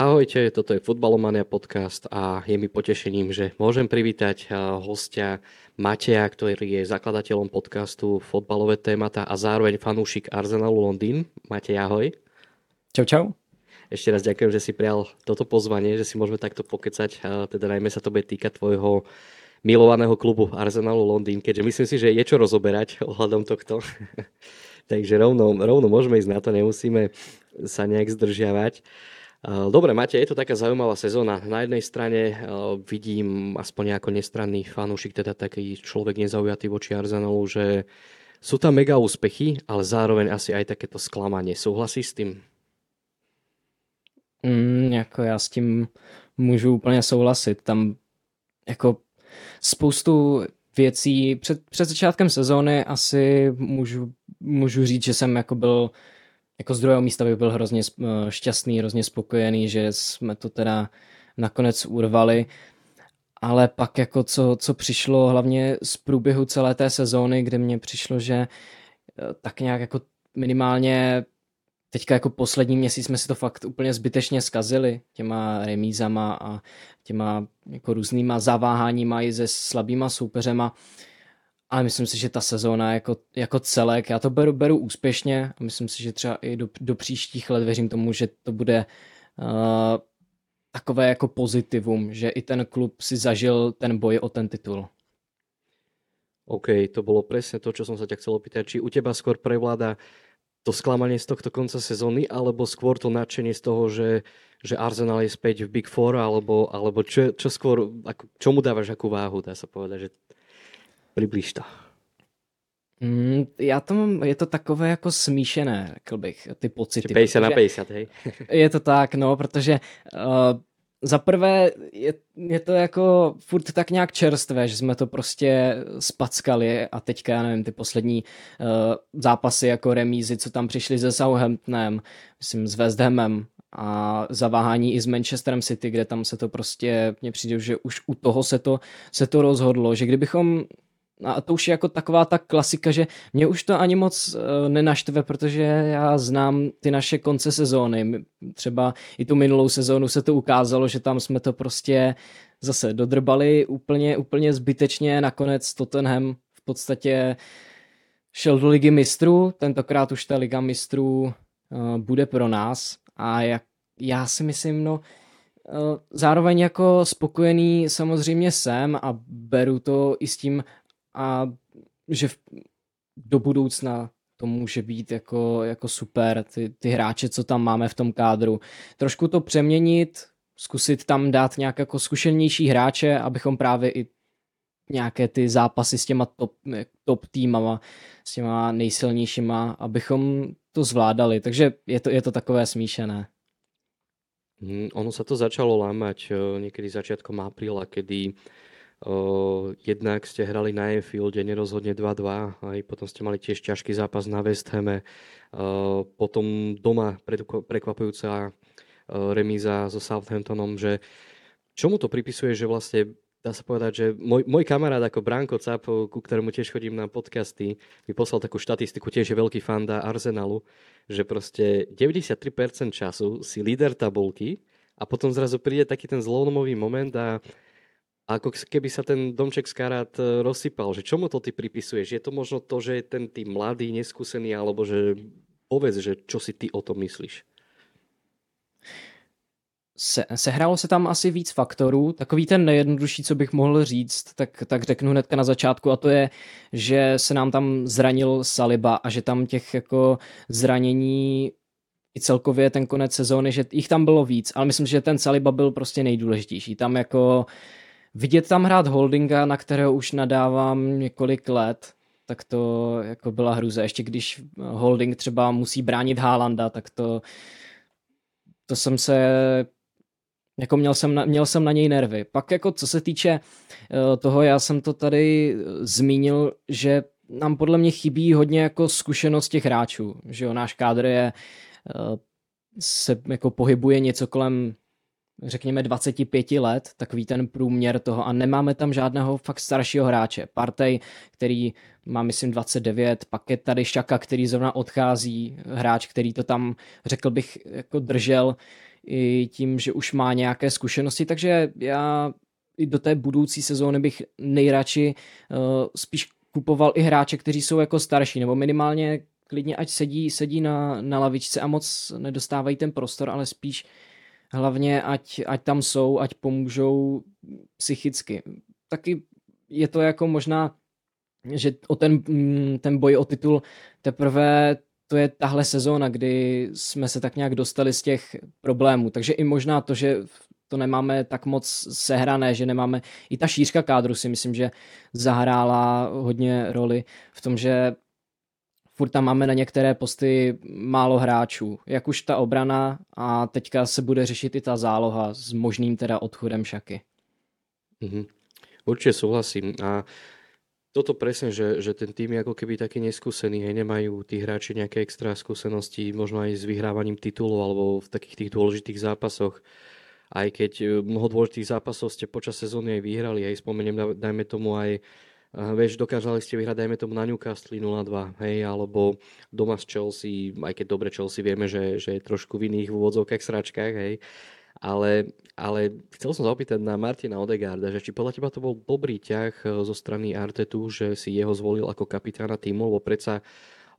Ahojte, toto je Futbalomania podcast a je mi potešením, že môžem privítať hostia Mateja, ktorý je zakladateľom podcastu Fotbalové témata a zároveň fanúšik Arsenalu Londýn. Matej, ahoj. Čau, čau. Ešte raz ďakujem, že si prijal toto pozvanie, že si môžeme takto pokecať. Teda najmä sa to bude týkať tvojho milovaného klubu Arsenalu Londýn, keďže myslím si, že je čo rozoberať ohľadom tohto. Takže rovno, rovno môžeme ísť na to, nemusíme sa nejak zdržiavať. Dobre, Mate, je to taká zaujímavá sezóna. Na jednej strane vidím aspoň ako nestranný fanúšik, teda taký človek nezaujatý voči Arsenalu, že sú tam mega úspechy, ale zároveň asi aj takéto sklamanie. Súhlasíš s tým? Mm, jako já s tím můžu úplně souhlasit. Tam jako spoustu věcí před, před začátkem sezóny asi můžu, můžu říct, že jsem jako byl jako z druhého místa bych byl hrozně eh, šťastný, hrozně spokojený, že jsme to teda nakonec urvali. Ale pak jako co, co přišlo hlavně z průběhu celé té sezóny, kde mně přišlo, že eh, tak nějak jako minimálně teďka jako poslední měsíc jsme si to fakt úplně zbytečně zkazili těma remízama a těma jako různýma zaváháníma i se slabýma soupeřema. Ale myslím si, že ta sezóna jako, jako celek, já to beru, beru úspěšně a myslím si, že třeba i do, do příštích let věřím tomu, že to bude uh, takové jako pozitivum, že i ten klub si zažil ten boj o ten titul. OK, to bylo přesně to, čo som sa ťa chcel opýtať. Či u teba skôr prevláda to sklamanie z tohto konca sezóny, alebo skôr to nadšenie z toho, že, že Arsenal je späť v Big Four, alebo, alebo čo, čo skôr, ako, čomu dávaš akú váhu, dá sa povedať, že Přiblíž to. Mm, já to mám, je to takové jako smíšené, řekl bych, ty pocity. 50 na 50, hej. je to tak, no, protože uh, za prvé je, je to jako furt tak nějak čerstvé, že jsme to prostě spackali a teďka, já nevím, ty poslední uh, zápasy jako remízy, co tam přišli se Southamptonem, myslím s West Hamem a zaváhání i s Manchesterem City, kde tam se to prostě, mně přijde, že už u toho se to, se to rozhodlo, že kdybychom a to už je jako taková ta klasika, že mě už to ani moc uh, nenaštve, protože já znám ty naše konce sezóny. Třeba i tu minulou sezónu se to ukázalo, že tam jsme to prostě zase dodrbali úplně, úplně zbytečně. Nakonec Tottenham v podstatě šel do ligy mistrů, tentokrát už ta liga mistrů uh, bude pro nás a jak, já si myslím, no, uh, zároveň jako spokojený samozřejmě jsem a beru to i s tím a že v, do budoucna to může být jako, jako super, ty, ty hráče, co tam máme v tom kádru. Trošku to přeměnit, zkusit tam dát nějak jako zkušenější hráče, abychom právě i nějaké ty zápasy s těma top, top týmama, s těma nejsilnějšíma, abychom to zvládali. Takže je to, je to takové smíšené. Mm, ono sa to začalo lámať eh, niekedy začiatkom apríla, kedy jednak ste hrali na Enfielde nerozhodne 2-2, aj potom ste mali tiež ťažký zápas na West Hame. Potom doma prekvapujúca remíza so Southamptonom, že čomu to pripisuje, že vlastne dá sa povedať, že môj, môj kamarát ako Branko Cap, ku ktorému tiež chodím na podcasty, mi poslal takú štatistiku, tiež je veľký fanda Arsenalu, že proste 93% času si líder tabulky a potom zrazu príde taký ten zlomový moment a ako keby sa ten domček z karát e, rozsypal. Že čomu to ty pripisuješ? Je to možno to, že je ten tým mladý, neskúsený, alebo že povedz, že čo si ty o tom myslíš? Se, sehrálo se tam asi víc faktorů. Takový ten nejjednodušší, co bych mohl říct, tak, tak řeknu hnedka na začátku a to je, že se nám tam zranil Saliba a že tam těch jako zranění i celkově ten konec sezóny, že jich tam bylo víc, ale myslím, že ten Saliba byl prostě nejdůležitější. Tam jako uh, Vidět tam hrát Holdinga, na kterého už nadávám několik let, tak to jako byla hruze. Ještě když Holding třeba musí bránit Haalanda, tak to, to jsem se jako měl jsem, na, měl jsem na něj nervy. Pak jako co se týče eh, toho, já jsem to tady zmínil, že nám podle mě chybí hodně jako zkušenost těch hráčů, že jo, náš kádr je eh, se jako pohybuje něco kolem řekněme 25 let, takový ten průměr toho. A nemáme tam žádného fakt staršího hráče. Partej, který má myslím 29, pak je tady Šaka, který zrovna odchází, hráč, který to tam, řekl bych, jako držel i tím, že už má nějaké zkušenosti, takže já i do té budoucí sezóny bych nejradši uh, spíš kupoval i hráče, kteří jsou jako starší, nebo minimálně klidně ať sedí, sedí na, na lavičce a moc nedostávají ten prostor, ale spíš hlavně ať, ať tam jsou, ať pomůžou psychicky. Taky je to jako možná, že o ten, mm, ten boj o titul teprve to je tahle sezóna, kdy jsme se tak nějak dostali z těch problémů. Takže i možná to, že to nemáme tak moc sehrané, že nemáme i ta šířka kádru si myslím, že zahrála hodně roli v tom, že furt tam máme na některé posty málo hráčů, jak už ta obrana a teďka se bude řešit i ta záloha s možným teda odchodem Šaky. Mm-hmm. Určite súhlasím a toto presne, že, že ten tým je ako keby taký neskúsený, hej, nemajú tí hráči nejaké extra skúsenosti, možno aj s vyhrávaním titulov alebo v takých tých dôležitých zápasoch. Aj keď e, mnoho dôležitých zápasov ste počas sezóny aj vyhrali, aj spomeniem, dajme tomu aj Uh, vieš, dokázali ste vyhrať, dajme tomu na Newcastle 0-2, hej, alebo doma s Chelsea, aj keď dobre Chelsea vieme, že, že je trošku v iných úvodzovkách, sračkách, hej, ale, ale chcel som sa opýtať na Martina Odegaarda, že či podľa teba to bol dobrý ťah e, zo strany Artetu, že si jeho zvolil ako kapitána týmu, lebo predsa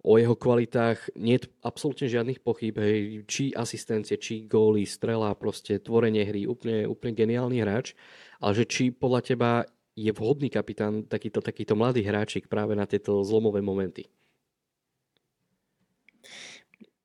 o jeho kvalitách nie je absolútne žiadnych pochýb, hej, či asistencie, či góly, strela, proste tvorenie hry, úplne, úplne geniálny hráč, ale že či podľa teba je vhodný kapitán takýto, takýto mladý hráčik práve na tieto zlomové momenty?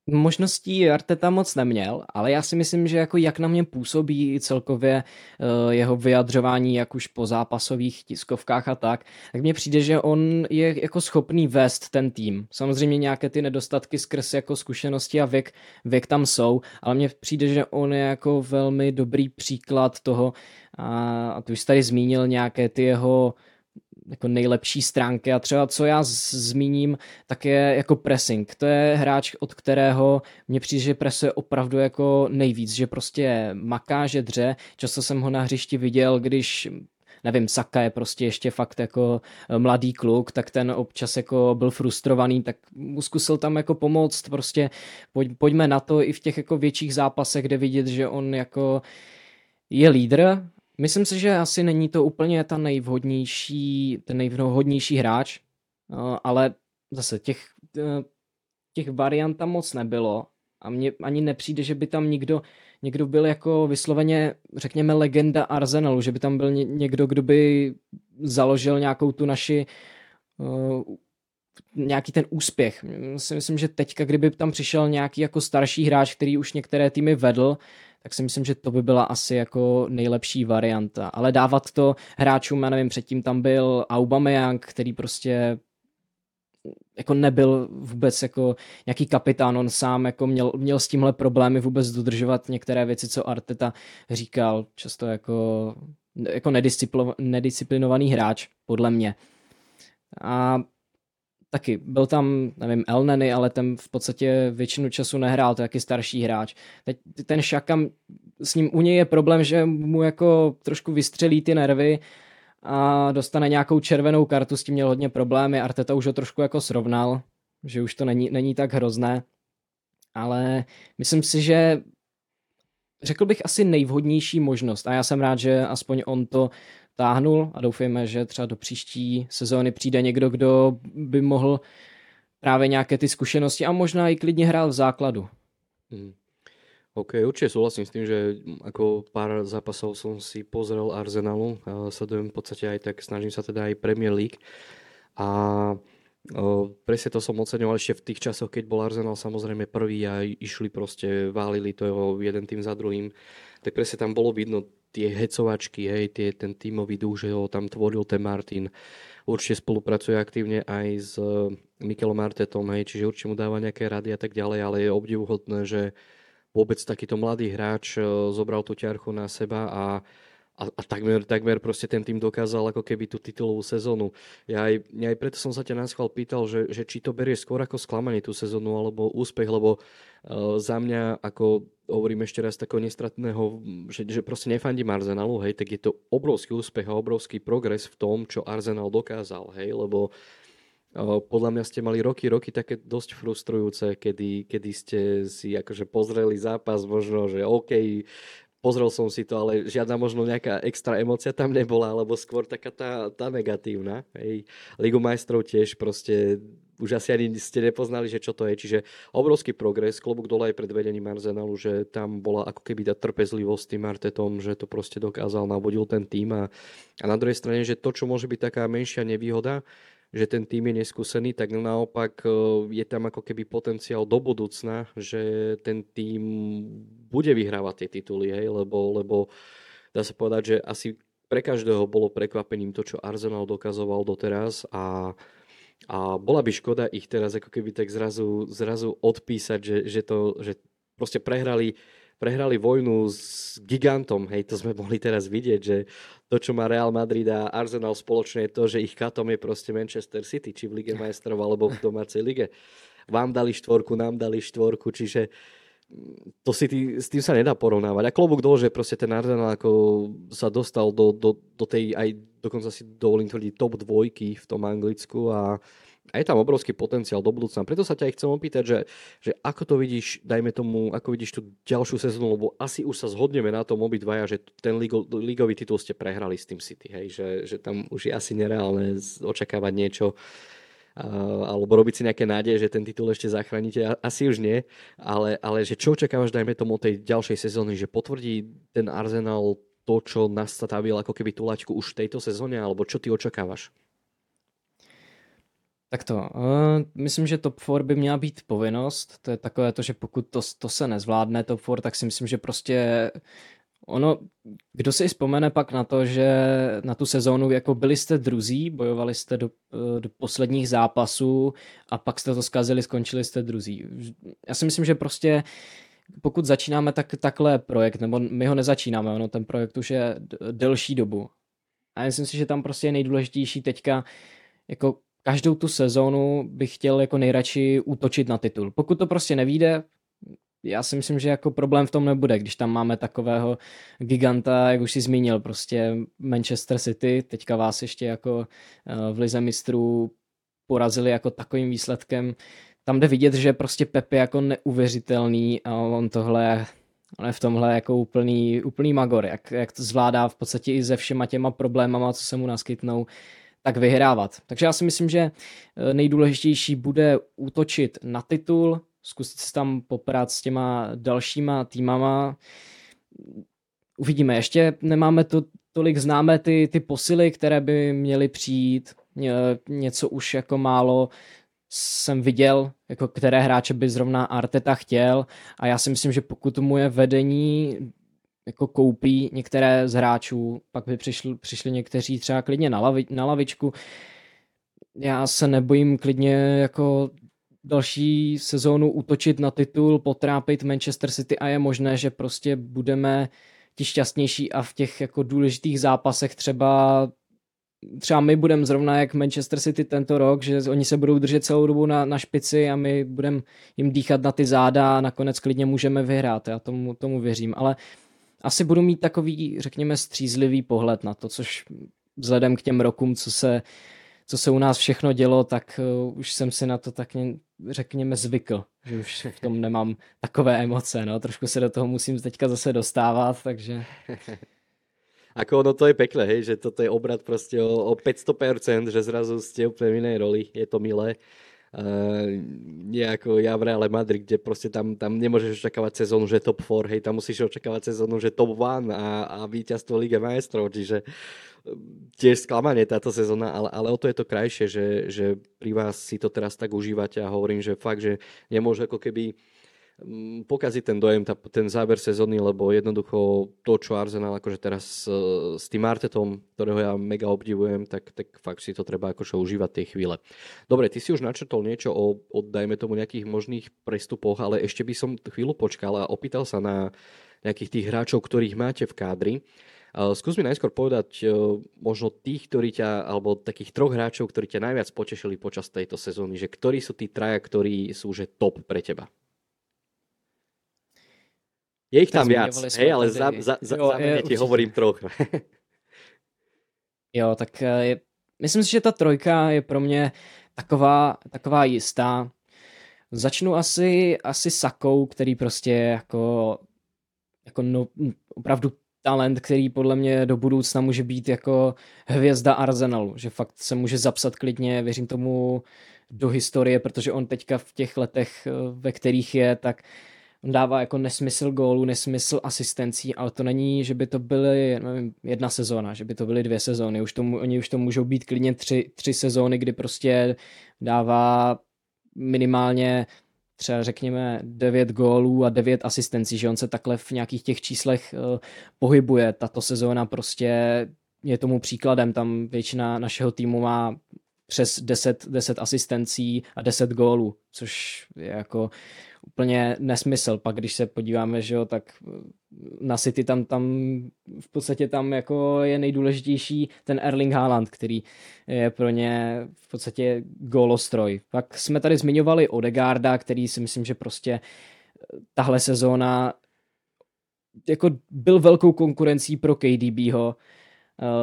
Možností Arteta moc neměl, ale já si myslím, že jako jak na mě působí celkově uh, jeho vyjadřování, jak už po zápasových tiskovkách a tak, tak mně přijde, že on je jako schopný vést ten tým. Samozřejmě nějaké ty nedostatky skrz jako zkušenosti a věk, věk tam jsou, ale mně přijde, že on je jako velmi dobrý příklad toho, a, tu už tady zmínil nějaké ty jeho jako nejlepší stránky a třeba co já zmíním, tak je jako pressing. To je hráč, od kterého mě přijde, že presuje opravdu jako nejvíc, že prostě maká, že dře. Často jsem ho na hřišti viděl, když nevím, Saka je prostě ještě fakt jako eh, mladý kluk, tak ten občas jako byl frustrovaný, tak mu zkusil tam jako pomoct, prostě pojď, pojďme na to i v těch jako větších zápasech, kde vidět, že on jako je lídr, Myslím si, že asi není to úplně ta nejvhodnější, ten nejvhodnější hráč, no, ale zase těch, eh, těch variant tam moc nebylo a mně ani nepřijde, že by tam někdo, někdo byl jako vysloveně, řekněme, legenda Arsenalu, že by tam byl někdo, kdo by založil nějakou tu naši uh, nějaký ten úspěch. Si myslím, že teďka, kdyby tam přišel nějaký jako starší hráč, který už některé týmy vedl, tak si myslím, že to by byla asi jako nejlepší varianta. Ale dávat to hráčům, já nevím, předtím tam byl Aubameyang, který prostě jako nebyl vůbec jako nějaký kapitán, on sám jako měl, měl s tímhle problémy vůbec dodržovat některé věci, co Arteta říkal, často jako, jako nedisciplinovaný hráč, podle mě. A taky byl tam, nevím, Elneny, ale ten v podstatě většinu času nehrál, to je jaký starší hráč. Teď ten Šakam, s ním u něj je problém, že mu jako trošku vystřelí ty nervy a dostane nějakou červenou kartu, s tím měl hodně problémy, Arteta už ho trošku jako srovnal, že už to není, není tak hrozné, ale myslím si, že řekl bych asi nejvhodnější možnost a já jsem rád, že aspoň on to táhnul a doufejme, že třeba do příští sezóny přijde někdo, kdo by mohl právě nějaké ty zkušenosti a možná i klidně hrát v základu. Hmm. OK, určite súhlasím s tým, že ako pár zápasov som si pozrel Arsenalu, sledujem v podstate aj tak, snažím sa teda aj Premier League a o, presne to som oceňoval ešte v tých časoch, keď bol Arsenal samozrejme prvý a išli proste, válili to jeden tým za druhým, tak presne tam bolo vidno tie hecovačky, hej, tie, ten tímový duch, že ho tam tvoril ten Martin. Určite spolupracuje aktívne aj s eh, Mikelom Artetom, hej, čiže určite mu dáva nejaké rady a tak ďalej, ale je obdivuhodné, že vôbec takýto mladý hráč eh, zobral tú ťarchu na seba a a, a takmer, takmer proste ten tým dokázal ako keby tú titulovú sezónu. Ja aj, ja aj preto som sa ťa na schvál pýtal, že, že či to berie skôr ako sklamanie tú sezónu alebo úspech, lebo uh, za mňa, ako hovorím ešte raz takého nestratného, že, že proste nefandím Arsenalu, hej, tak je to obrovský úspech a obrovský progres v tom, čo Arsenal dokázal, hej, lebo podľa mňa ste mali roky, roky také dosť frustrujúce, kedy, kedy ste si akože pozreli zápas, možno, že OK, pozrel som si to, ale žiadna možno nejaká extra emocia tam nebola, alebo skôr taká tá, tá negatívna. Hej. Ligu majstrov tiež proste už asi ani ste nepoznali, že čo to je. Čiže obrovský progres, klobúk dole aj pred vedením Arsenalu, že tam bola ako keby tá trpezlivosť tým Artetom, že to proste dokázal, nabudil ten tým a, a na druhej strane, že to, čo môže byť taká menšia nevýhoda, že ten tým je neskúsený, tak naopak e, je tam ako keby potenciál do budúcna, že ten tým bude vyhrávať tie tituly, hej, lebo, lebo dá sa povedať, že asi pre každého bolo prekvapením to, čo Arsenal dokazoval doteraz a, a bola by škoda ich teraz ako keby tak zrazu, zrazu odpísať, že, že, to, že proste prehrali prehrali vojnu s gigantom, hej, to sme mohli teraz vidieť, že to, čo má Real Madrid a Arsenal spoločne je to, že ich katom je proste Manchester City, či v Lige majstrov alebo v domácej lige. Vám dali štvorku, nám dali štvorku, čiže mm, to si tý, s tým sa nedá porovnávať. A klobúk dole, že proste ten Arsenal ako sa dostal do, do, do tej, aj dokonca si dovolím tvrdiť, top dvojky v tom Anglicku a a je tam obrovský potenciál do budúcna. Preto sa ťa aj chcem opýtať, že, že ako to vidíš, dajme tomu, ako vidíš tú ďalšiu sezónu, lebo asi už sa zhodneme na tom obidvaja, že ten ligo, ligový titul ste prehrali s tým City, hej? Že, že tam už je asi nereálne očakávať niečo alebo robiť si nejaké nádeje, že ten titul ešte zachránite. Asi už nie, ale, ale že čo očakávaš, dajme tomu tej ďalšej sezóny, že potvrdí ten Arsenal to, čo nastavil ako keby tú laťku už v tejto sezóne, alebo čo ty očakávaš? Tak to, uh, myslím, že top 4 by měla být povinnost, to je takové to, že pokud to, to se nezvládne top 4, tak si myslím, že prostě ono, kdo si vzpomene pak na to, že na tu sezónu, jako byli jste druzí, bojovali jste do, eh, do posledních zápasů a pak jste to zkazili, skončili jste druzí. Já si myslím, že prostě pokud začínáme tak, takhle projekt, nebo my ho nezačínáme, ono ten projekt už je delší dobu. A myslím si, že tam prostě je nejdůležitější teďka jako každou tu sezónu bych chtěl jako nejradši útočit na titul. Pokud to prostě nevíde, já si myslím, že jako problém v tom nebude, když tam máme takového giganta, jak už si zmínil, prostě Manchester City, teďka vás ještě jako eh, v Lize mistrů porazili jako takovým výsledkem. Tam jde vidět, že prostě Pep je jako neuvěřitelný a on tohle on je v tomhle jako úplný, úplný magor, jak, jak to zvládá v podstatě i se všema těma problémama, co se mu naskytnou tak vyhrávat. Takže já si myslím, že eh, nejdůležitější bude útočit na titul, zkusit se tam poprat s těma dalšíma týmama. Uvidíme, ještě nemáme to tolik známé ty, ty posily, které by měly přijít, něco už jako málo jsem viděl, jako které hráče by zrovna Arteta chtěl a já si myslím, že pokud mu je vedení jako koupí některé z hráčů, pak by přišli, přišli někteří třeba klidně na, lavi, na lavičku. Já se nebojím klidně jako další sezónu útočit na titul, potrápit Manchester City a je možné, že prostě budeme ti šťastnější a v těch jako důležitých zápasech třeba třeba my budeme zrovna jak Manchester City tento rok, že oni se budou držet celou dobu na, na špici a my budeme jim dýchat na ty záda a nakonec klidně můžeme vyhrát. Já tomu, tomu věřím, ale asi budu mít takový, řekněme, střízlivý pohled na to, což vzhledem k těm rokům, co se, co se u nás všechno dělo, tak uh, už jsem si na to tak řekněme zvykl, že už v tom nemám takové emoce, no, trošku se do toho musím teďka zase dostávat, takže... Ako ono to je pekné, hej, že toto je obrad prostě o, o 500%, že zrazu ste úplne v inej roli, je to milé. Nie ako ja v Reále Madrid, kde proste tam, tam nemôžeš očakávať sezónu, že top 4, hej, tam musíš očakávať sezónu, že top 1 a, a víťazstvo Lige majstrov, čiže tiež sklamanie táto sezóna, ale, ale o to je to krajšie, že, že pri vás si to teraz tak užívate a hovorím, že fakt, že nemôže ako keby uh, pokazí ten dojem, tá, ten záber sezóny, lebo jednoducho to, čo Arsenal akože teraz uh, s tým Artetom, ktorého ja mega obdivujem, tak, tak fakt si to treba akože užívať tej chvíle. Dobre, ty si už načrtol niečo o, o dajme tomu nejakých možných prestupoch, ale ešte by som chvíľu počkal a opýtal sa na nejakých tých hráčov, ktorých máte v kádri. Uh, skús mi najskôr povedať uh, možno tých, ktorí ťa, alebo takých troch hráčov, ktorí ťa najviac potešili počas tejto sezóny, že ktorí sú tí traja, ktorí sú že top pre teba? Je ich tam viac, hej, ale za, za, za, jo, za mě ti hovorím troch. jo, tak je, myslím si, že ta trojka je pro mě taková, taková jistá. Začnu asi, asi Sakou, který prostě jako, jako no, opravdu talent, který podle mě do budoucna může být jako hvězda Arsenalu, že fakt se může zapsat klidně, věřím tomu, do historie, protože on teďka v těch letech, ve kterých je, tak on dává jako nesmysl gólů, nesmysl asistencí, ale to není, že by to byly nevím, jedna sezóna, že by to byly dvě sezóny. Už to, oni už to můžou být klidně tři, tři sezóny, kdy prostě dává minimálně třeba řekněme 9 gólů a 9 asistencí, že on se takhle v nějakých těch číslech uh, pohybuje. Tato sezóna prostě je tomu příkladem, tam většina našeho týmu má přes 10, 10 asistencí a 10 gólů, což je jako úplně nesmysl. Pak když se podíváme, že jo, tak na City tam, tam v podstatě tam jako je nejdůležitější ten Erling Haaland, který je pro ně v podstatě gólostroj. Pak jsme tady zmiňovali Odegaarda, který si myslím, že prostě tahle sezóna jako byl velkou konkurencí pro KDBho, Eh,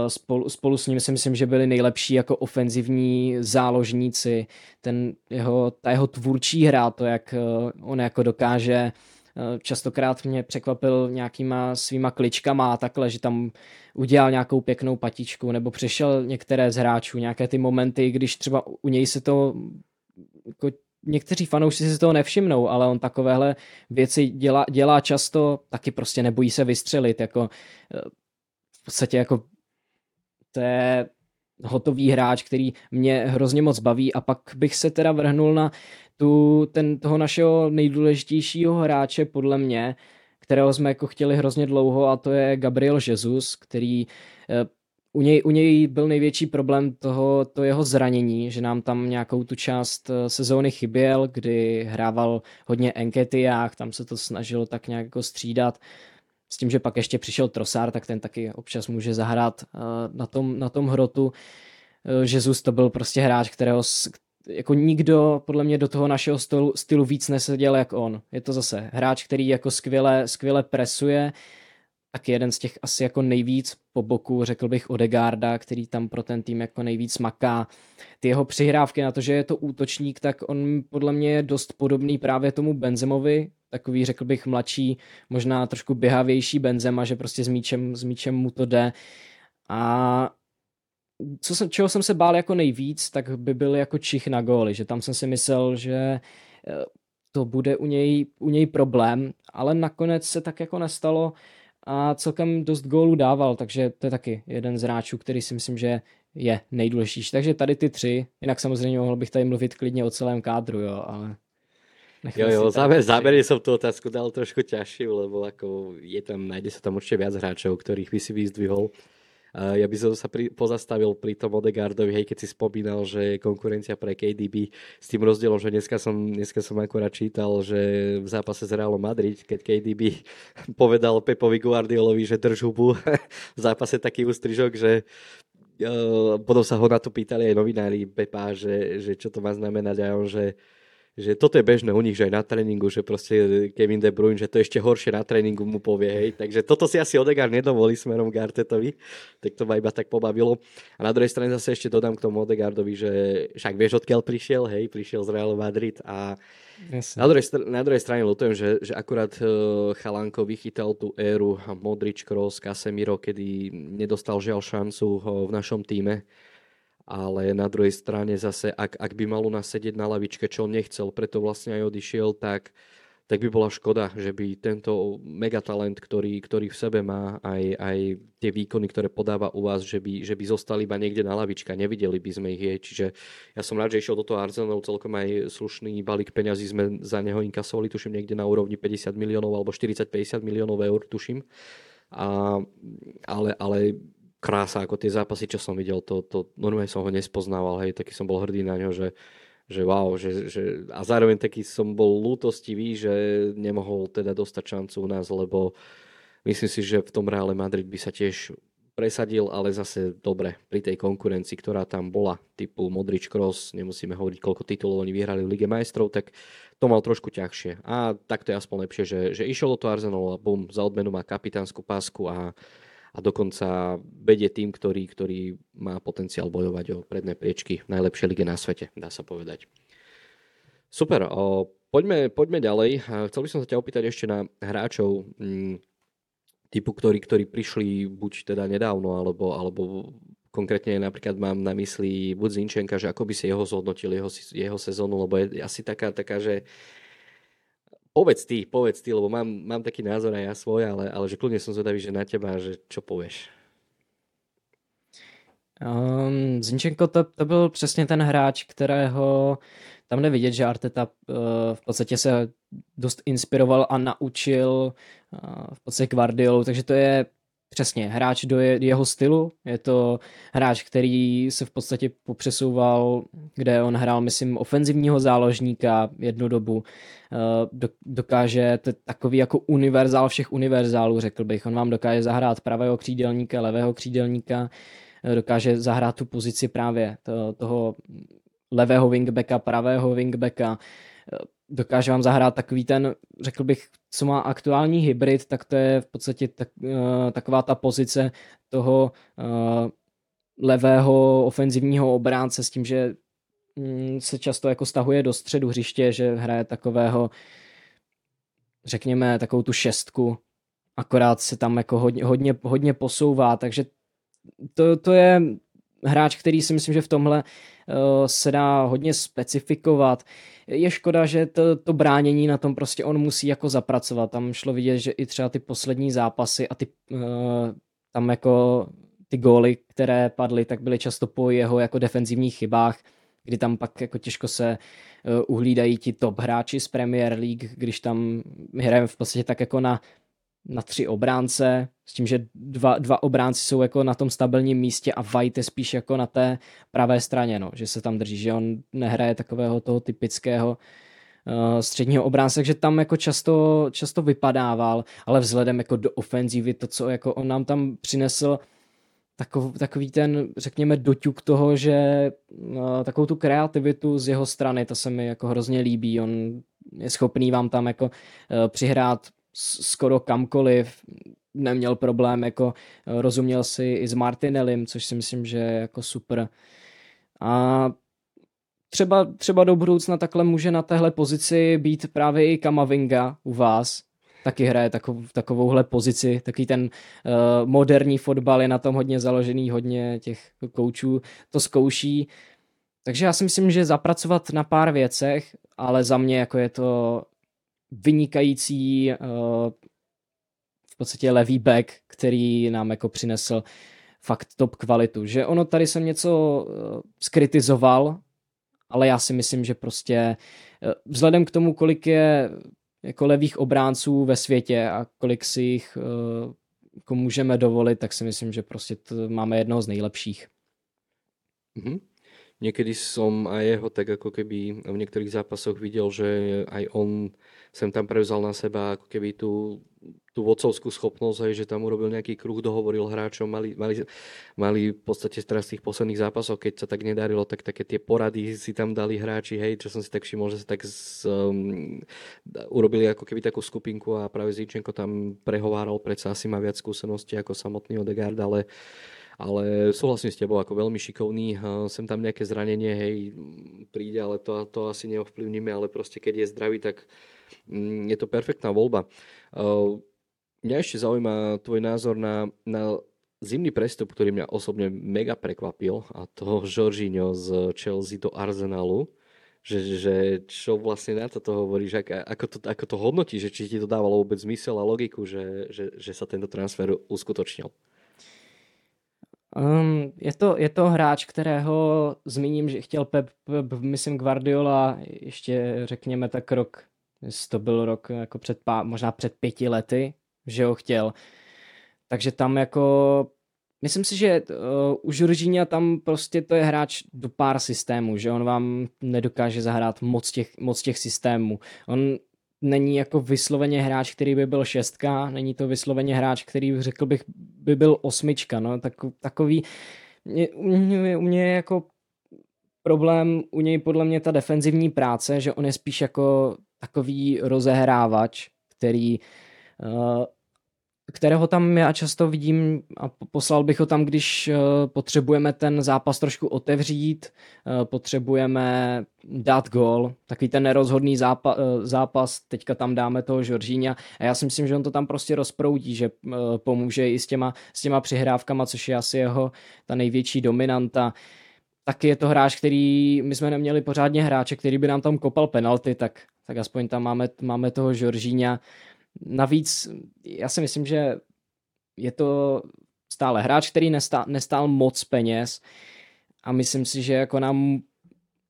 spolu, spolu s ním si myslím, že byli nejlepší jako ofenzivní záložníci. Ten jeho, ta jeho tvůrčí hra, to jak eh, on jako dokáže eh, častokrát mě překvapil nějakýma svýma kličkama a takhle, že tam udělal nějakou pěknou patičku nebo přešel některé z hráčů, nějaké ty momenty, když třeba u něj se to jako někteří fanoušci si toho nevšimnou, ale on takovéhle věci dělá, dělá často, taky prostě nebojí se vystřelit, jako v podstatě jako to je hotový hráč, který mě hrozně moc baví. A pak bych se teda vrhnul na tu, ten, toho našeho nejdůležitějšího hráče podle mě, kterého jsme jako chtěli hrozně dlouho a to je Gabriel Jesus, který eh, u něj, u něj byl největší problém toho, to jeho zranění, že nám tam nějakou tu část eh, sezóny chyběl, kdy hrával hodně enketiách, tam se to snažilo tak nějak jako střídat s tím, že pak ještě přišel Trosár, tak ten taky občas může zahrát eh, na tom, na tom hrotu. Eh, Jesus to byl prostě hráč, kterého jako nikdo podle mě do toho našeho stylu, stylu víc neseděl jak on. Je to zase hráč, který jako skvěle, skvěle presuje, tak jeden z těch asi jako nejvíc po boku, řekl bych Odegarda, který tam pro ten tým jako nejvíc maká. Ty jeho přihrávky na to, že je to útočník, tak on podle mě je dost podobný právě tomu Benzemovi, takový, řekl bych, mladší, možná trošku běhavější Benzema, že prostě s míčem, s míčem mu to jde. A co jsem, čeho jsem se bál jako nejvíc, tak by byl jako čich na góly, že tam jsem si myslel, že eh, to bude u něj, u něj problém, ale nakonec se tak jako nestalo a celkem dost gólů dával, takže to je taky jeden z hráčů, který si myslím, že je nejdůležitější. Takže tady ty tři, jinak samozřejmě mohl bych tady mluvit klidně o celém kádru, jo, ale jo, jo, záber, záberne som tú otázku dal trošku ťažšiu, lebo ako je tam, nájde sa tam určite viac hráčov, ktorých by si vyzdvihol. Uh, ja by som sa pri, pozastavil pri tom Odegaardovi, hej, keď si spomínal, že konkurencia pre KDB s tým rozdielom, že dneska som, dneska som akorát čítal, že v zápase s Realom Madrid, keď KDB povedal Pepovi Guardiolovi, že drž hubu, v zápase taký ústrižok, že uh, potom sa ho na to pýtali aj novinári Pepa, že, že čo to má znamenať a on, že že toto je bežné u nich, že aj na tréningu, že proste Kevin De Bruyne, že to ešte horšie na tréningu mu povie, hej. Takže toto si asi Odegaard nedovolí smerom k Artetovi, tak to ma iba tak pobavilo. A na druhej strane zase ešte dodám k tomu Odegaardovi, že však vieš, odkiaľ prišiel, hej, prišiel z Real Madrid a na druhej, na druhej strane lutujem, že, že akurát uh, Chalanko vychytal tú éru Modrič, Kroos, Casemiro, kedy nedostal žiaľ šancu uh, v našom týme ale na druhej strane zase, ak, ak by mal u nás sedieť na lavičke, čo on nechcel, preto vlastne aj odišiel, tak, tak by bola škoda, že by tento megatalent, ktorý, ktorý v sebe má, aj, aj tie výkony, ktoré podáva u vás, že by, že by zostali iba niekde na lavička, nevideli by sme ich jej. Čiže ja som rád, že išiel do toho Arsenalu, celkom aj slušný balík peňazí sme za neho inkasovali, tuším niekde na úrovni 50 miliónov alebo 40-50 miliónov eur, tuším. A, ale, ale krása, ako tie zápasy, čo som videl, to, to normálne som ho nespoznával, hej, taký som bol hrdý na ňo, že, že wow, že, že, a zároveň taký som bol lútostivý, že nemohol teda dostať šancu u nás, lebo myslím si, že v tom Reále Madrid by sa tiež presadil, ale zase dobre, pri tej konkurencii, ktorá tam bola, typu Modrič Cross, nemusíme hovoriť, koľko titulov oni vyhrali v Lige majstrov, tak to mal trošku ťažšie. A tak to je aspoň lepšie, že, že išiel do toho Arsenalu a bum, za odmenu má kapitánsku pásku a a dokonca vedie tým, ktorý, ktorý má potenciál bojovať o predné priečky v najlepšej lige na svete, dá sa povedať. Super, o, poďme, poďme ďalej. Chcel by som sa ťa opýtať ešte na hráčov m, mm, typu, ktorí, ktorí prišli buď teda nedávno, alebo, alebo konkrétne napríklad mám na mysli buď Zinčenka, že ako by si jeho zhodnotil, jeho, jeho sezónu, lebo je asi taká, taká že Povedz ty, povedz ty, lebo mám, mám taký názor aj ja svoj, ale, ale že kľudne som zvedavý, že na teba, že čo povieš. Um, Zinčenko to, to byl přesně ten hráč, kterého tam jde vidět, že Arteta uh, v podstatě se dost inspiroval a naučil uh, v podstatě Guardiolu, takže to je Přesně, hráč do je, jeho stylu, je to hráč, který se v podstatě popřesouval, kde on hrál, myslím, ofenzivního záložníka jednu dobu, eh, dokáže to takový jako univerzál všech univerzálů, řekl bych, on vám dokáže zahrát pravého křídelníka, levého křídelníka, eh, dokáže zahrát tu pozici právě toho levého wingbacka, pravého wingbacka, dokáže vám zahrát takový ten, řekl bych, co má aktuální hybrid, tak to je v podstatě tak, uh, taková ta pozice toho uh, levého ofenzivního obránce s tím, že um, se často jako stahuje do středu hřiště, že hraje takového, řekněme, takovou tu šestku, akorát se tam jako hodně, hodně, hodně posouvá, takže to, to je hráč, který si myslím, že v tomhle uh, se dá hodně specifikovat. Je škoda, že to, to bránění na tom prostě on musí jako zapracovat. Tam šlo vidět, že i třeba ty poslední zápasy a ty uh, tam jako ty góly, které padly, tak byly často po jeho jako defenzivních chybách, kdy tam pak jako těžko se uh, uhlídají ti top hráči z Premier League, když tam hrajeme v podstatě tak jako na na tři obránce, s tím, že dva, dva obránci jsou jako na tom stabilním místě a White je spíš jako na té pravé straně, no, že se tam drží, že on nehraje takového toho typického uh, středního obránce, takže tam jako často, často vypadával, ale vzhledem jako do ofenzívy, to, co jako on nám tam přinesl, takov, takový ten, řekněme, doťuk toho, že uh, takovou tu kreativitu z jeho strany, to se mi jako hrozně líbí, on je schopný vám tam jako uh, přihrát skoro kamkoliv, neměl problém, jako eh, rozuměl si i s Martinelem, což si myslím, že je jako super. A třeba, třeba do budoucna takhle může na téhle pozici být právě i Kamavinga u vás, taky hraje takov, takovouhle pozici, taky ten uh, moderní fotbal je na tom hodně založený, hodně těch koučů to zkouší. Takže já si myslím, že zapracovat na pár věcech, ale za mě jako je to vynikající uh, v podstatě levý back, který nám jako přinesl fakt top kvalitu. Že ono tady jsem něco skritizoval, ale já si myslím, že prostě uh, vzhledem k tomu, kolik je jako levých obránců ve světě a kolik si jich jako můžeme dovolit, tak si myslím, že prostě máme jednoho z nejlepších. Mm-hmm. Niekedy som aj jeho tak ako keby v niektorých zápasoch videl, že aj on sem tam prevzal na seba ako keby tú, tú vodcovskú schopnosť, hej, že tam urobil nejaký kruh, dohovoril hráčom, mali, mali, mali v podstate teraz tých posledných zápasoch, keď sa tak nedarilo, tak také tie porady si tam dali hráči, hej, čo som si tak všimol, že sa tak z, um, urobili ako keby takú skupinku a práve Zíčenko tam prehováral, predsa asi má viac skúseností ako samotný Odegaard, ale ale súhlasím s tebou, ako veľmi šikovný. Sem tam nejaké zranenie, hej, príde, ale to, to asi neovplyvníme, ale proste keď je zdravý, tak Mm, je to perfektná voľba. Mňa ešte zaujíma tvoj názor na, na zimný prestup, ktorý mňa osobne mega prekvapil a to Jorginho z Chelsea do Arsenalu. Že, že čo vlastne na toto hovoríš, ako, ako, to, ako to hodnotí, že či ti to dávalo vôbec zmysel a logiku, že, že, že sa tento transfer uskutočnil? Um, je, to, je to hráč, kterého zmíním, že chtěl Pep, Pep, myslím Guardiola ještě řekněme tak rok to byl rok jako před pá, možná před pěti lety, že ho chtěl. Takže tam jako Myslím si, že uh, u Žoržíňa tam prostě to je hráč do pár systémů, že on vám nedokáže zahrát moc těch, moc těch systémů. On není jako vysloveně hráč, který by byl šestka, není to vysloveně hráč, který řekl bych by byl osmička, no, tak, takový, u, mě, u mě je jako problém u něj podle mě ta defenzivní práce, že on je spíš jako takový rozehrávač, který uh, kterého tam já často vidím a poslal bych ho tam, když eh, potřebujeme ten zápas trošku otevřít, eh, potřebujeme dát gol, takový ten nerozhodný zápas, eh, zápas teďka tam dáme toho Žoržíňa a já si myslím, že on to tam prostě rozproudí, že pomůže i s těma, s těma přihrávkama, což je asi jeho ta největší dominanta. Taky je to hráč, který, my jsme neměli pořádně hráče, který by nám tam kopal penalty, tak, tak aspoň tam máme, máme toho Žoržíňa. Navíc já si myslím, že je to stále hráč, který nestál, nestál moc peněz a myslím si, že jako nám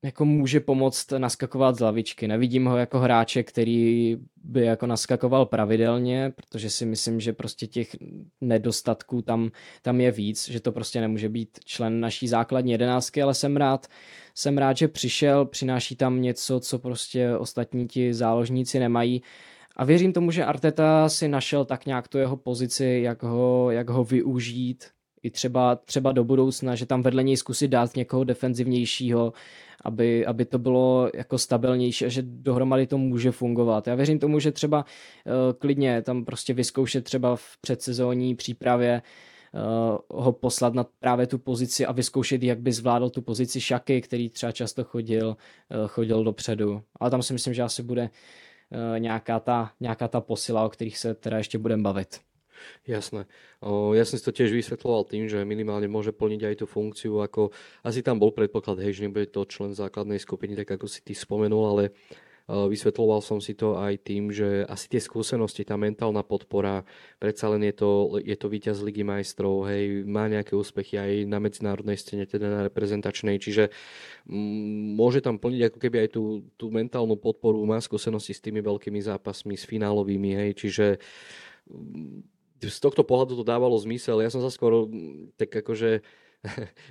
jako může pomoct naskakovat z lavičky. Nevidím ho jako hráče, který by jako naskakoval pravidelně, protože si myslím, že prostě těch nedostatků tam, tam je víc, že to prostě nemůže být člen naší základní jedenáctky, ale jsem rád, jsem rád, že přišel, přináší tam něco, co prostě ostatní ti záložníci nemají a věřím tomu, že Arteta si našel tak nějak tu jeho pozici, jak ho, jak ho využít i třeba, třeba do budoucna, že tam vedle něj zkusit dát někoho defenzivnějšího, aby, aby to bylo jako stabilnější a že dohromady to může fungovat. Já věřím tomu, že třeba uh, klidně tam prostě vyzkoušet třeba v předsezónní přípravě uh, ho poslat na právě tu pozici a vyzkoušet, jak by zvládl tu pozici Šaky, který třeba často chodil, uh, chodil dopředu. Ale tam si myslím, že asi bude nějaká ta, nějaká ta posila, o kterých se teda ještě budeme bavit. Jasné. O, ja som si to tiež vysvetloval tým, že minimálne môže plniť aj tú funkciu, ako asi tam bol predpoklad, hej, že nebude to člen základnej skupiny, tak ako si ty spomenul, ale Vysvetloval som si to aj tým, že asi tie skúsenosti, tá mentálna podpora, predsa len je to, je to víťaz Ligy majstrov, hej, má nejaké úspechy aj na medzinárodnej scéne, teda na reprezentačnej, čiže mm, môže tam plniť ako keby aj tú, tú mentálnu podporu, má skúsenosti s tými veľkými zápasmi, s finálovými, hej, čiže mm, z tohto pohľadu to dávalo zmysel. Ja som sa skoro mm, tak akože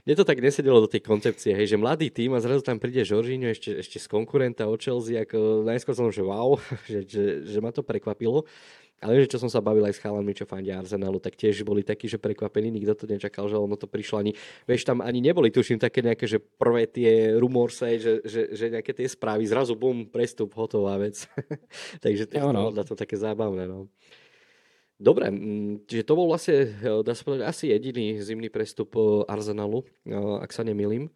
mne to tak nesedelo do tej koncepcie, hej, že mladý tým a zrazu tam príde Žoržíňo ešte, ešte z konkurenta od Chelsea, ako najskôr som, že wow, že, že, že ma to prekvapilo. Ale že čo som sa bavil aj s chalami, čo fandia Arsenalu, tak tiež boli takí, že prekvapení, nikto to nečakal, že ono to prišlo ani, vieš, tam ani neboli, tuším, také nejaké, že prvé tie rumorse, že, že, že nejaké tie správy, zrazu bum, prestup, hotová vec. Takže to je no. to také zábavné, no. Dobre, mm, čiže to bol vlastne, eh, dá sa povedať, asi jediný zimný prestup eh, Arsenalu, eh, ak sa nemýlim.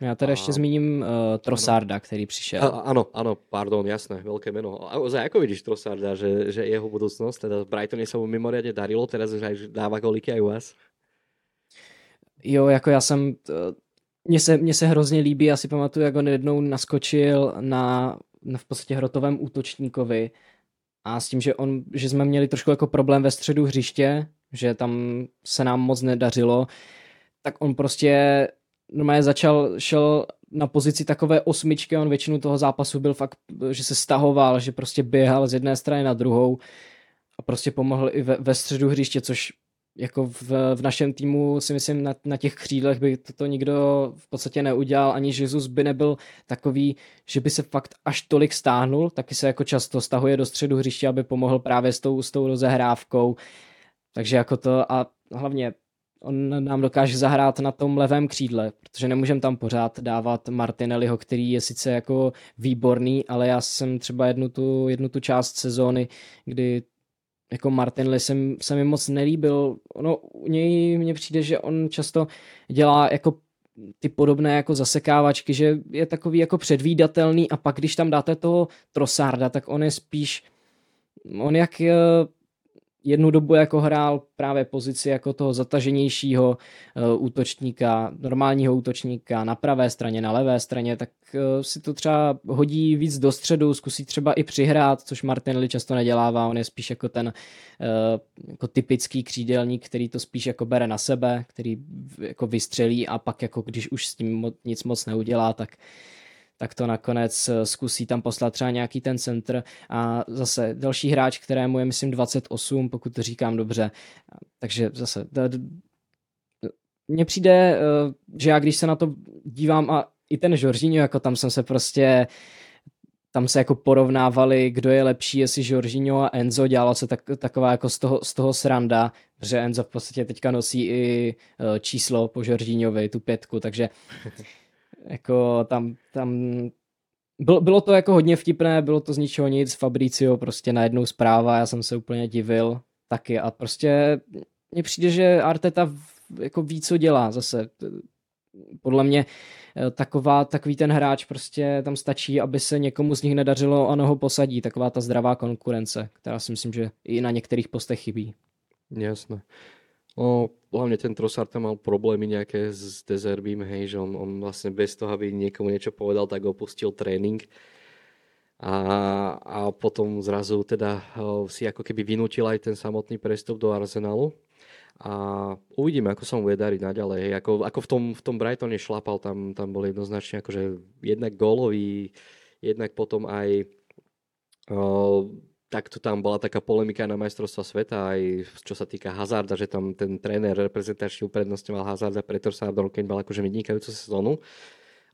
Já teda a... ještě zmíním uh, Trosarda, který přišel. A, ano, ano, pardon, jasné, velké jméno. A za ako vidíš Trosarda, že, že jeho budoucnost, teda v Brightone se mu mimoriadne darilo, teraz už dává goliky aj u vás? Jo, jako já jsem, mně se, mně se hrozně líbí, já si pamatuju, jak on jednou naskočil na, na v podstatě hrotovém útočníkovi a s tím, že, on, že jsme měli trošku jako problém ve středu hřiště, že tam se nám moc nedařilo, tak on prostě normálně začal, šel na pozici takové osmičky, on většinu toho zápasu byl fakt, že se stahoval, že prostě běhal z jedné strany na druhou a prostě pomohl i ve, ve středu hřiště, což jako v, v našem týmu si myslím na, na těch křídlech by toto nikdo v podstatě neudělal, ani Jesus by nebyl takový, že by se fakt až tolik stáhnul, taky se jako často stahuje do středu hřiště, aby pomohl právě s tou, s tou rozehrávkou, takže jako to a hlavně on nám dokáže zahrát na tom levém křídle, protože nemůžeme tam pořád dávat Martinelliho, který je sice jako výborný, ale já jsem třeba jednu tu, jednu tu část sezóny, kdy jako Martinelli se, se mi moc nelíbil. Ono u něj mně přijde, že on často dělá jako ty podobné jako zasekávačky, že je takový jako předvídatelný a pak když tam dáte toho Trosarda, tak on je spíš on jak jednu dobu jako hrál právě pozici jako toho zataženějšího uh, útočníka, normálního útočníka na pravé straně, na levé straně, tak uh, si to třeba hodí víc do středu, zkusí třeba i přihrát, což Martinelli často nedělává, on je spíš jako ten uh, jako typický křídelník, který to spíš jako bere na sebe, který jako vystřelí a pak jako když už s tím nic moc neudělá, tak tak to nakonec eh, zkusí tam poslat třeba nějaký ten centr a zase další hráč, kterému je myslím 28, pokud to říkám dobře. Takže zase mně přijde, eh, že já když se na to dívám a i ten Žoržíňo, jako tam jsem se prostě tam se jako porovnávali, kdo je lepší, jestli Žoržíňo a Enzo, dělalo se tak, taková jako z toho, z toho sranda, že Enzo v podstatě teďka nosí i eh, číslo po Žoržíňovi, tu pětku, takže Jako tam, tam bylo, bylo to jako hodně vtipné, bylo to z ničeho nic, Fabricio prostě najednou zpráva, já jsem se úplně divil, taky a prostě mně přijde, že Arteta jako ví, co dělá zase. Podle mě eh, taková, takový ten hráč prostě tam stačí, aby se někomu z nich nedařilo a ho posadí. Taková ta zdravá konkurence, která si myslím, že i na některých postech chybí. Jasné. No, hlavne ten Trossard tam mal problémy nejaké s Dezerbím, hej, že on, on vlastne bez toho, aby niekomu niečo povedal, tak opustil tréning. A, a potom zrazu teda si ako keby vynútil aj ten samotný prestup do Arsenalu. A uvidíme, ako sa mu bude dariť naďalej. Hej. Ako, ako v, tom, v tom Brightone šlapal, tam, tam bol jednoznačne akože jednak gólový, jednak potom aj takto tam bola taká polemika na majstrovstva sveta, aj čo sa týka Hazarda, že tam ten tréner reprezentačný uprednostňoval Hazarda pred Torsardom, keď mal akože vynikajúcu sezónu.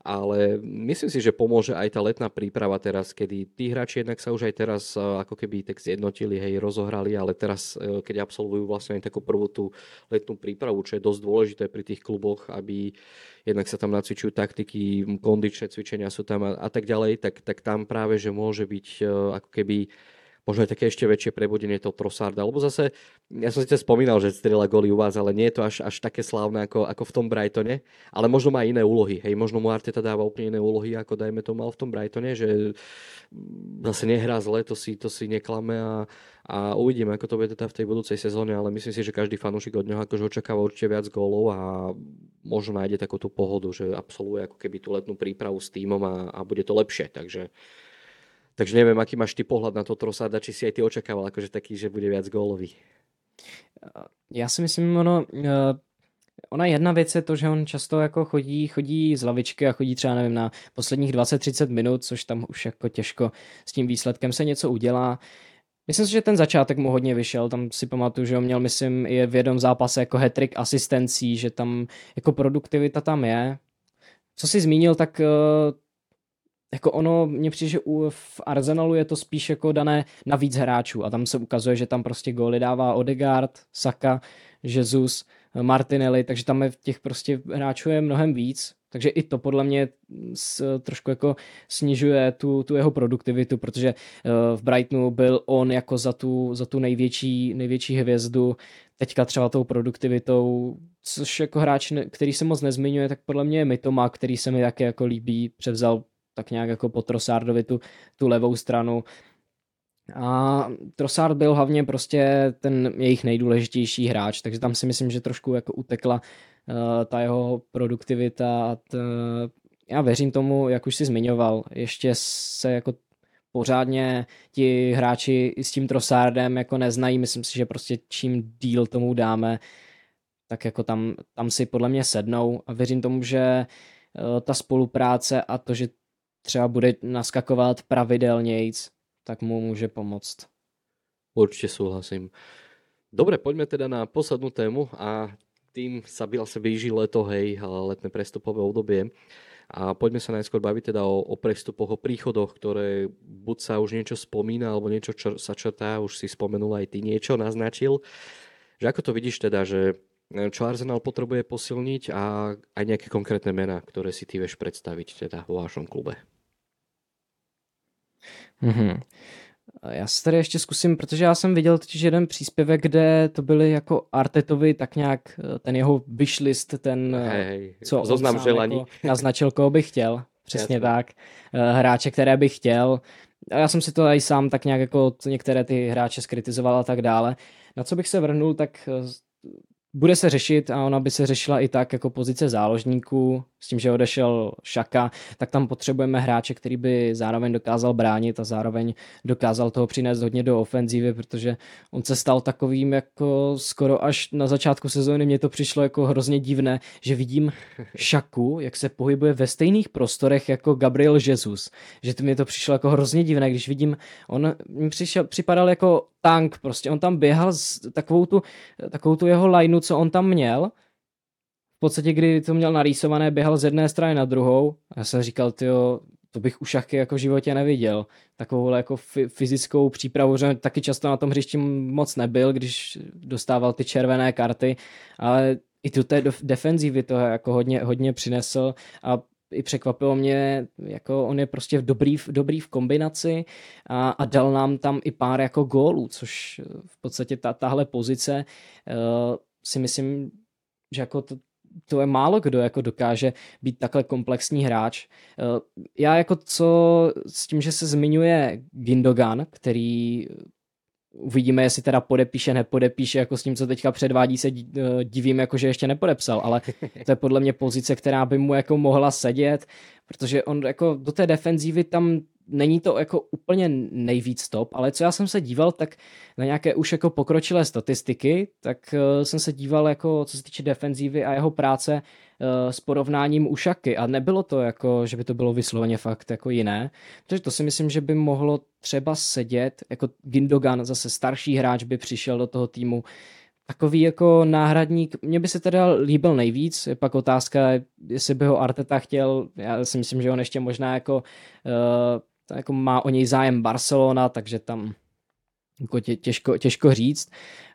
Ale myslím si, že pomôže aj tá letná príprava teraz, kedy tí hráči jednak sa už aj teraz e, ako keby tak zjednotili, hej, rozohrali, ale teraz, e, keď absolvujú vlastne aj takú prvú tú letnú prípravu, čo je dosť dôležité pri tých kluboch, aby jednak sa tam nacvičujú taktiky, kondičné cvičenia sú tam a, a tak ďalej, tak, tak tam práve, že môže byť e, ako keby možno aj také ešte väčšie prebudenie toho Trossarda, lebo zase, ja som si to spomínal, že strieľa goly u vás, ale nie je to až, až také slávne ako, ako v tom Brightone, ale možno má iné úlohy, hej, možno mu Arteta dáva úplne iné úlohy, ako dajme to mal v tom Brightone, že zase nehrá zle, to si, to si neklame a, a uvidíme, ako to bude teda v tej budúcej sezóne, ale myslím si, že každý fanúšik od neho akože očakáva určite viac gólov a možno nájde takú tú pohodu, že absolvuje ako keby tú letnú prípravu s týmom a, a bude to lepšie, takže takže neviem, aký máš ty pohľad na to Trosáda, či si aj ty očakával akože taký, že bude viac gólový. Já si myslím, ono, eh, ona jedna věc je to, že on často jako chodí, chodí z lavičky a chodí třeba, nevím, na posledních 20-30 minut, což tam už jako těžko s tím výsledkem se něco udělá. Myslím si, že ten začátek mu hodně vyšel, tam si pamatuju, že on měl, myslím, i v jednom zápase jako hetrik asistencí, že tam jako produktivita tam je. Co si zmínil, tak eh, jako ono, mně přijde, že u, v Arsenalu je to spíš jako dané na víc hráčů a tam se ukazuje, že tam prostě góly dává Odegaard, Saka, Jesus, Martinelli, takže tam je těch prostě hráčů je mnohem víc, takže i to podle mě s, trošku jako snižuje tu, tu jeho produktivitu, protože uh, v Brightonu byl on jako za tu, za tu největší, největší hvězdu, teďka třeba tou produktivitou, což jako hráč, který se moc nezmiňuje, tak podle mě je Mitoma, který se mi také jako líbí, převzal tak nějak jako po Trossardovi tu, tu levou stranu. A Trossard byl hlavně prostě ten jejich nejdůležitější hráč, takže tam si myslím, že trošku jako utekla uh, ta jeho produktivita. T, já věřím tomu, jak už si zmiňoval, ještě se jako pořádně ti hráči s tím Trossardem jako neznají, myslím si, že prostě čím díl tomu dáme, tak jako tam, tam si podle mě sednou a věřím tomu, že uh, ta spolupráce a to, že třeba bude naskakovat pravidelnějc, tak mu může pomoct. Určite súhlasím. Dobre, poďme teda na poslednú tému a tým sa sa blíži leto, hej, letné prestupové obdobie. A poďme sa najskôr baviť teda o, o prestupoch, o príchodoch, ktoré buď sa už niečo spomína, alebo niečo čo sa črtá, už si spomenul aj ty niečo, naznačil. Že ako to vidíš teda, že čo Arsenal potrebuje posilniť a aj nejaké konkrétne mená, ktoré si ty vieš predstaviť teda vo vašom klube? Mm-hmm. Já se tady ještě zkusím, protože já jsem viděl totiž jeden příspěvek, kde to byly jako Artetovi tak nějak eh, ten jeho wishlist, ten, eh, hej, co Zoznam želaní. Jako naznačil, koho bych chtěl. Přesně Jasne. tak. Eh, hráče, které bych chtěl. A já jsem si to i sám tak nějak jako některé ty hráče skritizoval a tak dále. Na co bych se vrhnul, tak bude se řešit a ona by se řešila i tak jako pozice záložníků, s tím, že odešel Šaka, tak tam potřebujeme hráče, který by zároveň dokázal bránit a zároveň dokázal toho přinést hodně do ofenzívy, protože on se stal takovým jako skoro až na začátku sezóny. Mě to přišlo jako hrozně divné, že vidím Šaku, jak se pohybuje ve stejných prostorech jako Gabriel Jesus, že to mi to přišlo jako hrozně divné, když vidím, on mi přišel, připadal jako tank, prostě on tam běhal s takovou tu, takovou tu jeho lineu, co on tam měl, podstatě, kdy to měl narýsované, běhal z jedné strany na druhou. A já jsem říkal, tyjo, to bych u šachy jako v životě neviděl. Takovou jako fyzickou přípravu, že taky často na tom hřišti moc nebyl, když dostával ty červené karty, ale i tu té defenzívy to jako hodně, hodně přinesl a i překvapilo mě, jako on je prostě v dobrý, dobrý v kombinaci a, a dal nám tam i pár jako gólů, což v podstatě ta, tahle pozice uh, si myslím, že jako to, to je málo kdo jako dokáže být takhle komplexní hráč. Uh, já jako co s tím, že se zmiňuje Gindogan, který Uvidíme, jestli teda podepíše, nepodepíše, jako s tím, co teďka předvádí, se eh, divím, jako že ještě nepodepsal, ale to je podle mě pozice, která by mu jako mohla sedět, protože on jako do té defenzívy tam není to jako úplně nejvíc top, ale co já jsem se díval, tak na nějaké už jako pokročilé statistiky, tak uh, jsem se díval jako co se týče defenzívy a jeho práce uh, s porovnáním Ušaky. A nebylo to jako, že by to bylo vysloveně fakt jako jiné, takže to si myslím, že by mohlo třeba sedět, jako Gindogan, zase starší hráč by přišel do toho týmu, takový jako náhradník, mně by se teda líbil nejvíc, je pak otázka, jestli by ho Arteta chtěl, já si myslím, že on ještě možná jako uh, jako má o něj zájem Barcelona, takže tam jako tě, těžko, těžko říct.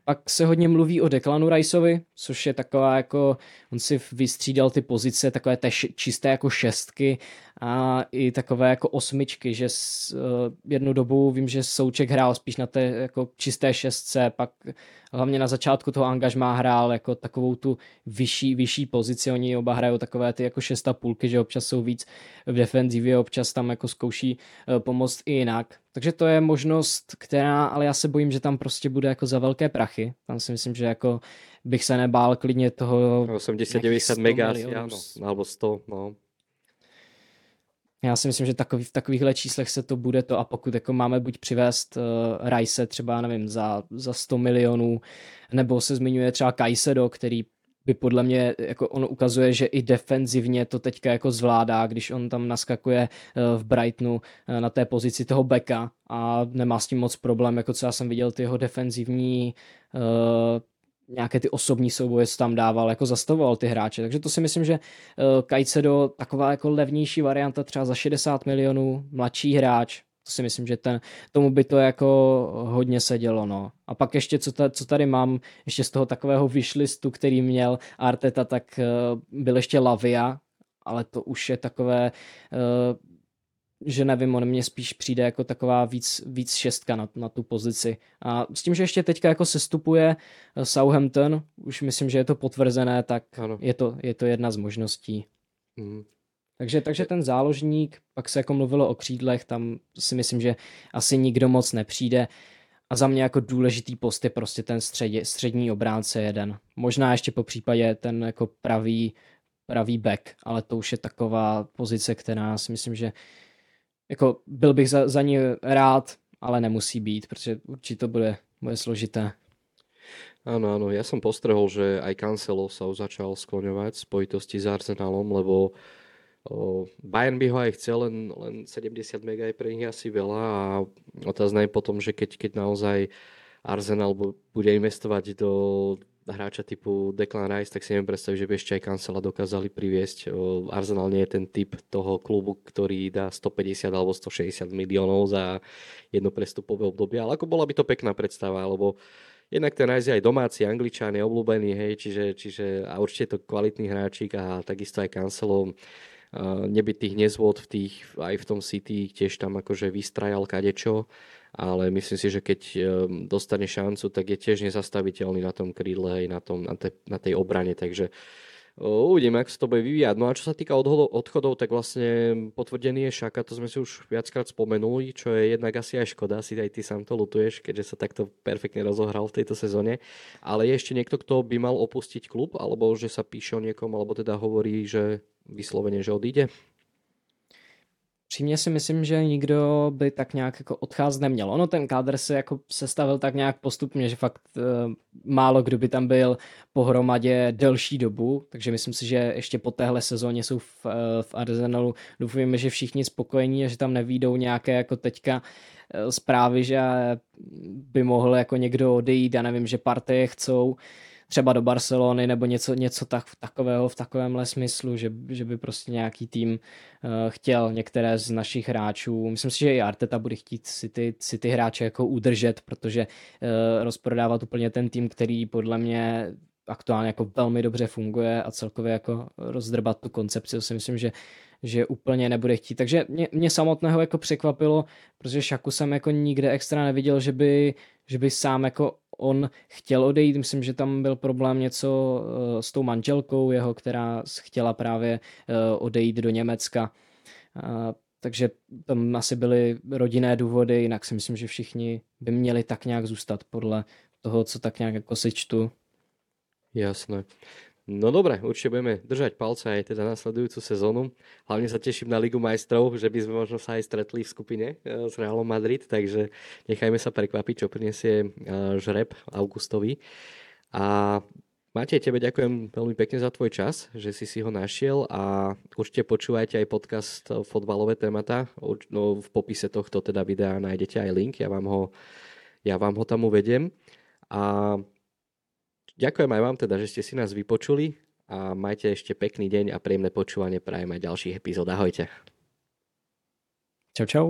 Pak se hodně mluví o Declanu Riceovi, což je taková jako, on si vystřídal ty pozice, takové té čisté jako šestky a i takové jako osmičky, že s, uh, jednu dobu vím, že Souček hrál spíš na té jako čisté šestce, pak hlavně na začátku toho angažmá hrál jako takovou tu vyšší, vyšší pozici, oni oba hrajou takové ty jako šesta půlky, že občas jsou víc v defenzivě, občas tam jako zkouší uh, pomoct i jinak. Takže to je možnost, která, ale já se bojím, že tam prostě bude jako za velké prachy. Tam si myslím, že jako bych se nebál klidně toho 80-90 mega, ano, alebo 100, no. Já si myslím, že takový, v takovýchhle číslech se to bude to a pokud jako máme buď přivést uh, Rice třeba, nevím, za, za 100 milionů, nebo se zmiňuje třeba Kajsedo, který by podle mě, jako on ukazuje, že i defenzivně to teďka jako zvládá, když on tam naskakuje uh, v Brightonu uh, na té pozici toho beka a nemá s tím moc problém, jako co já jsem viděl ty jeho defenzivní uh, nějaké ty osobní souboje, tam dával, jako zastavoval ty hráče. Takže to si myslím, že uh, do taková jako levnější varianta třeba za 60 milionů, mladší hráč, to si myslím, že ten, tomu by to jako hodně sedělo, no. A pak ještě, co, ta, co tady mám, ještě z toho takového wishlistu, který měl Arteta, tak uh, byl ještě Lavia, ale to už je takové uh, že nevím, on mě spíš přijde jako taková víc, víc šestka na, na tu pozici. A s tím, že ještě teďka jako sestupuje eh, Southampton, už myslím, že je to potvrzené, tak ano. Je, to, je to jedna z možností. Mm. Takže, takže ten záložník, pak se jako mluvilo o křídlech, tam si myslím, že asi nikdo moc nepřijde. A za mě jako důležitý post je prostě ten středě, střední obránce jeden. Možná ještě po případě ten jako pravý, pravý back, ale to už je taková pozice, která si myslím, že jako byl bych za, za ní rád, ale nemusí být, protože určitě to bude, bude složité. Áno, áno, ja som postrehol, že aj Cancelo sa začal skloňovať v spojitosti s Arsenalom, lebo o, Bayern by ho aj chcel, len, len 70 mega je pre nich asi veľa a otázne je potom, že keď, keď naozaj Arsenal bude investovať do hráča typu Declan Rice, tak si neviem predstaviť, že by ešte aj Cancela dokázali priviesť. Arsenal nie je ten typ toho klubu, ktorý dá 150 alebo 160 miliónov za jedno prestupové obdobie, ale ako bola by to pekná predstava, lebo jednak ten Rice je aj domáci, angličan, je obľúbený, hej, čiže, čiže a určite to kvalitný hráčik a takisto aj Cancelo nebyť tých nezvod v tých, aj v tom City tiež tam akože vystrajal kadečo ale myslím si, že keď ehm, dostane šancu, tak je tiež nezastaviteľný na tom krídle aj na, tom, na, te, na tej obrane, takže uvidíme, ako sa to bude vyvíjať. No a čo sa týka odchodov, tak vlastne potvrdený je Šaka, to sme si už viackrát spomenuli, čo je jednak asi aj škoda, si aj ty sám to lutuješ, keďže sa takto perfektne rozohral v tejto sezóne. Ale je ešte niekto, kto by mal opustiť klub, alebo že sa píše o niekom, alebo teda hovorí, že vyslovene, že odíde? Přímě si myslím, že nikdo by tak nějak jako odcházet neměl. Ono ten kádr se jako sestavil tak nějak postupně, že fakt e, málo kdo by tam byl pohromadě delší dobu, takže myslím si, že ještě po téhle sezóně jsou v, e, v Arsenalu. Doufujeme, že všichni spokojení a že tam nevídou nějaké jako teďka e, zprávy, že by mohl jako někdo odejít, já nevím, že partie chcou třeba do Barcelony nebo něco, něco tak, takového v takovémhle smyslu, že, že by prostě nějaký tým uh, chtěl některé z našich hráčů. Myslím si, že i Arteta bude chtít si ty, si ty hráče jako udržet, protože uh, rozprodávat úplně ten tým, který podle mě aktuálně jako velmi dobře funguje a celkově jako rozdrbat tu koncepci, to si myslím, že že úplně nebude chtít. Takže mě, mě samotného jako překvapilo, protože Šaku jsem jako nikde extra neviděl, že by, že by sám jako on chtěl odejít. Myslím, že tam byl problém něco uh, s tou manželkou jeho, která chtěla právě uh, odejít do Německa. Takže tam asi byly rodinné důvody, jinak si myslím, že všichni by měli tak nějak zůstat podle toho, co tak nějak jako si čtu. Jasné. No dobre, určite budeme držať palce aj teda nasledujúcu sezónu. Hlavne sa teším na Ligu majstrov, že by sme možno sa aj stretli v skupine eh, s Realom Madrid, takže nechajme sa prekvapiť, čo prinesie eh, žreb Augustový. A Matej, tebe ďakujem veľmi pekne za tvoj čas, že si si ho našiel a určite počúvajte aj podcast Fotbalové témata. No, v popise tohto teda videa nájdete aj link, ja vám ho, ja vám ho tam uvediem. A Ďakujem aj vám teda, že ste si nás vypočuli a majte ešte pekný deň a príjemné počúvanie prajem aj ďalších epizód. Ahojte. Čau, čau.